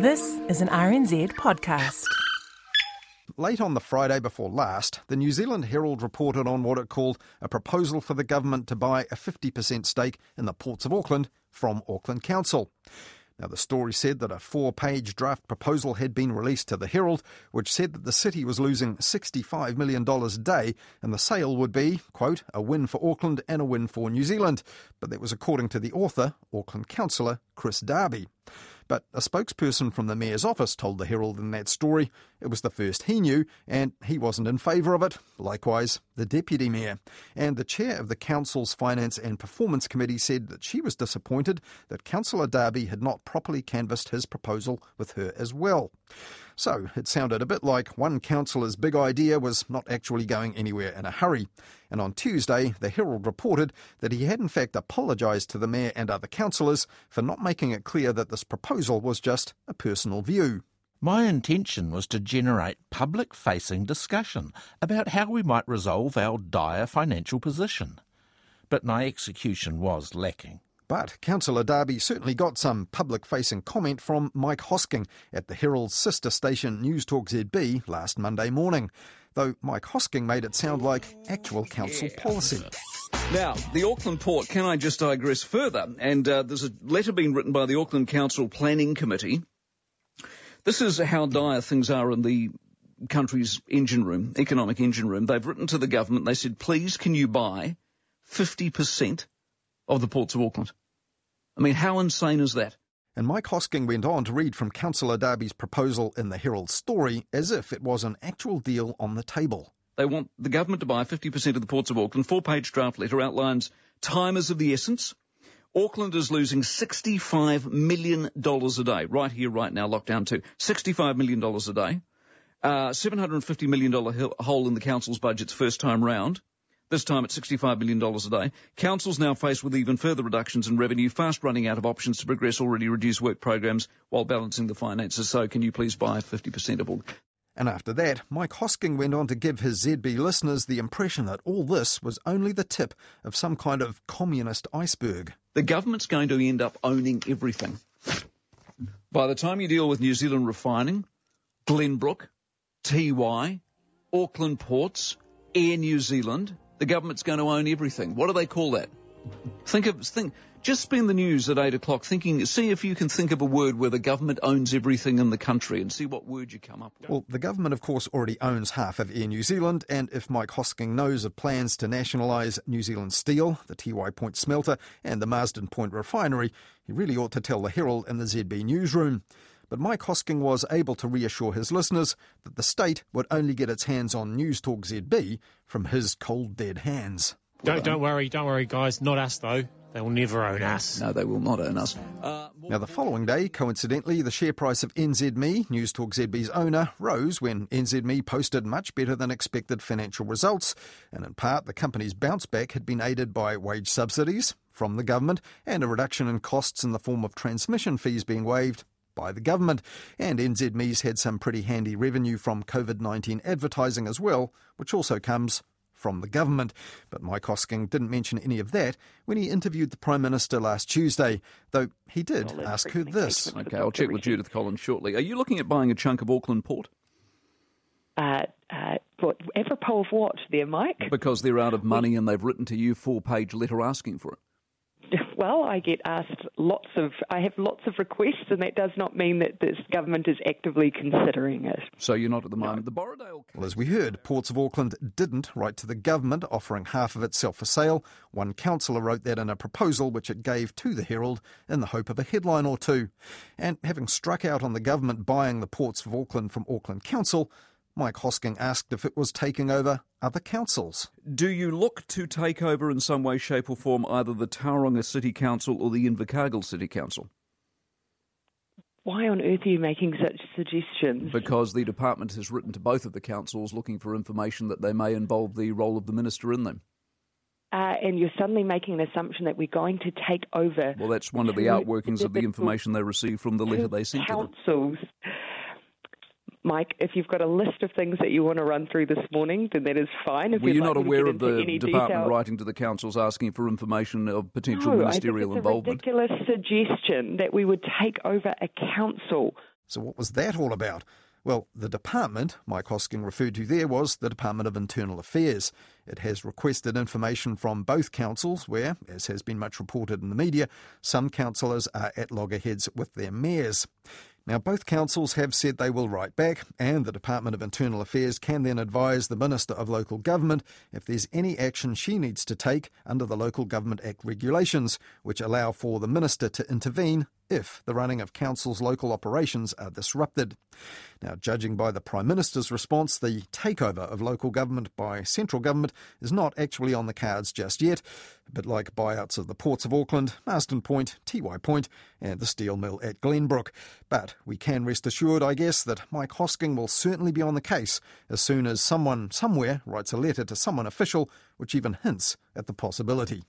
This is an RNZ podcast. Late on the Friday before last, the New Zealand Herald reported on what it called a proposal for the government to buy a 50% stake in the ports of Auckland from Auckland Council. Now, the story said that a four page draft proposal had been released to the Herald, which said that the city was losing $65 million a day and the sale would be, quote, a win for Auckland and a win for New Zealand. But that was according to the author, Auckland councillor Chris Darby. But a spokesperson from the Mayor's office told the Herald in that story it was the first he knew, and he wasn't in favour of it. Likewise, the Deputy Mayor. And the chair of the Council's Finance and Performance Committee said that she was disappointed that Councillor Darby had not properly canvassed his proposal with her as well. So it sounded a bit like one councillor's big idea was not actually going anywhere in a hurry. And on Tuesday, the Herald reported that he had in fact apologised to the Mayor and other councillors for not making it clear that this proposal was just a personal view. My intention was to generate public facing discussion about how we might resolve our dire financial position. But my execution was lacking. But Councillor Darby certainly got some public facing comment from Mike Hosking at the Herald's sister station Newstalk ZB last Monday morning, though Mike Hosking made it sound like actual council policy. Now, the Auckland Port, can I just digress further? And uh, there's a letter being written by the Auckland Council Planning Committee. This is how dire things are in the country's engine room, economic engine room. They've written to the government, they said, please can you buy 50% of the ports of Auckland? I mean, how insane is that? And Mike Hosking went on to read from Councillor Darby's proposal in the Herald story as if it was an actual deal on the table. They want the government to buy 50% of the ports of Auckland. Four page draft letter outlines time is of the essence. Auckland is losing $65 million a day, right here, right now, lockdown two. $65 million a day. Uh, $750 million hole in the council's budgets first time round this time at $65 million a day. Councils now faced with even further reductions in revenue, fast running out of options to progress already reduced work programs while balancing the finances. So can you please buy 50% of all? And after that, Mike Hosking went on to give his ZB listeners the impression that all this was only the tip of some kind of communist iceberg. The government's going to end up owning everything. By the time you deal with New Zealand refining, Glenbrook, Tiwai, Auckland ports, Air New Zealand, the government's going to own everything. What do they call that? Think of think. Just spend the news at eight o'clock thinking. See if you can think of a word where the government owns everything in the country, and see what word you come up with. Well, the government, of course, already owns half of Air New Zealand, and if Mike Hosking knows of plans to nationalise New Zealand Steel, the Tiwai Point smelter, and the Marsden Point refinery, he really ought to tell the Herald and the ZB newsroom. But Mike Hosking was able to reassure his listeners that the state would only get its hands on Newstalk ZB from his cold dead hands. Don't, don't worry, don't worry, guys. Not us, though. They will never own us. No, they will not own us. Uh, now, the following day, coincidentally, the share price of NZME, Newstalk ZB's owner, rose when NZME posted much better than expected financial results. And in part, the company's bounce back had been aided by wage subsidies from the government and a reduction in costs in the form of transmission fees being waived by the government. And NZME's had some pretty handy revenue from COVID 19 advertising as well, which also comes from the government. But Mike Hosking didn't mention any of that when he interviewed the Prime Minister last Tuesday, though he did well, ask her this. Okay, I'll check with Judith Collins shortly. Are you looking at buying a chunk of Auckland Port? Uh, uh, what, apropos of what there, Mike? Because they're out of money and they've written to you four page letter asking for it. Well, I get asked lots of, I have lots of requests, and that does not mean that this government is actively considering it. So you're not at the moment. No. The Borrowdale. Well, as we heard, Ports of Auckland didn't write to the government offering half of itself for sale. One councillor wrote that in a proposal which it gave to the Herald in the hope of a headline or two. And having struck out on the government buying the Ports of Auckland from Auckland Council, Mike Hosking asked if it was taking over other councils. Do you look to take over in some way, shape, or form either the Tauranga City Council or the Invercargill City Council? Why on earth are you making such suggestions? Because the department has written to both of the councils looking for information that they may involve the role of the minister in them. Uh, and you're suddenly making an assumption that we're going to take over. Well, that's one of the outworkings of the information they received from the letter they sent councils. to them. Mike, if you've got a list of things that you want to run through this morning, then that is fine. If Were you like not aware of the department detail... writing to the councils asking for information of potential no, ministerial I think it's involvement? A ridiculous suggestion that we would take over a council. So, what was that all about? Well, the department Mike Hosking referred to there was the Department of Internal Affairs. It has requested information from both councils, where, as has been much reported in the media, some councillors are at loggerheads with their mayors. Now, both councils have said they will write back, and the Department of Internal Affairs can then advise the Minister of Local Government if there's any action she needs to take under the Local Government Act regulations, which allow for the Minister to intervene if the running of council's local operations are disrupted. Now, judging by the Prime Minister's response, the takeover of local government by central government is not actually on the cards just yet, But like buyouts of the ports of Auckland, Marsden Point, Tiwai Point, and the steel mill at Glenbrook. But we can rest assured, I guess, that Mike Hosking will certainly be on the case as soon as someone somewhere writes a letter to someone official which even hints at the possibility.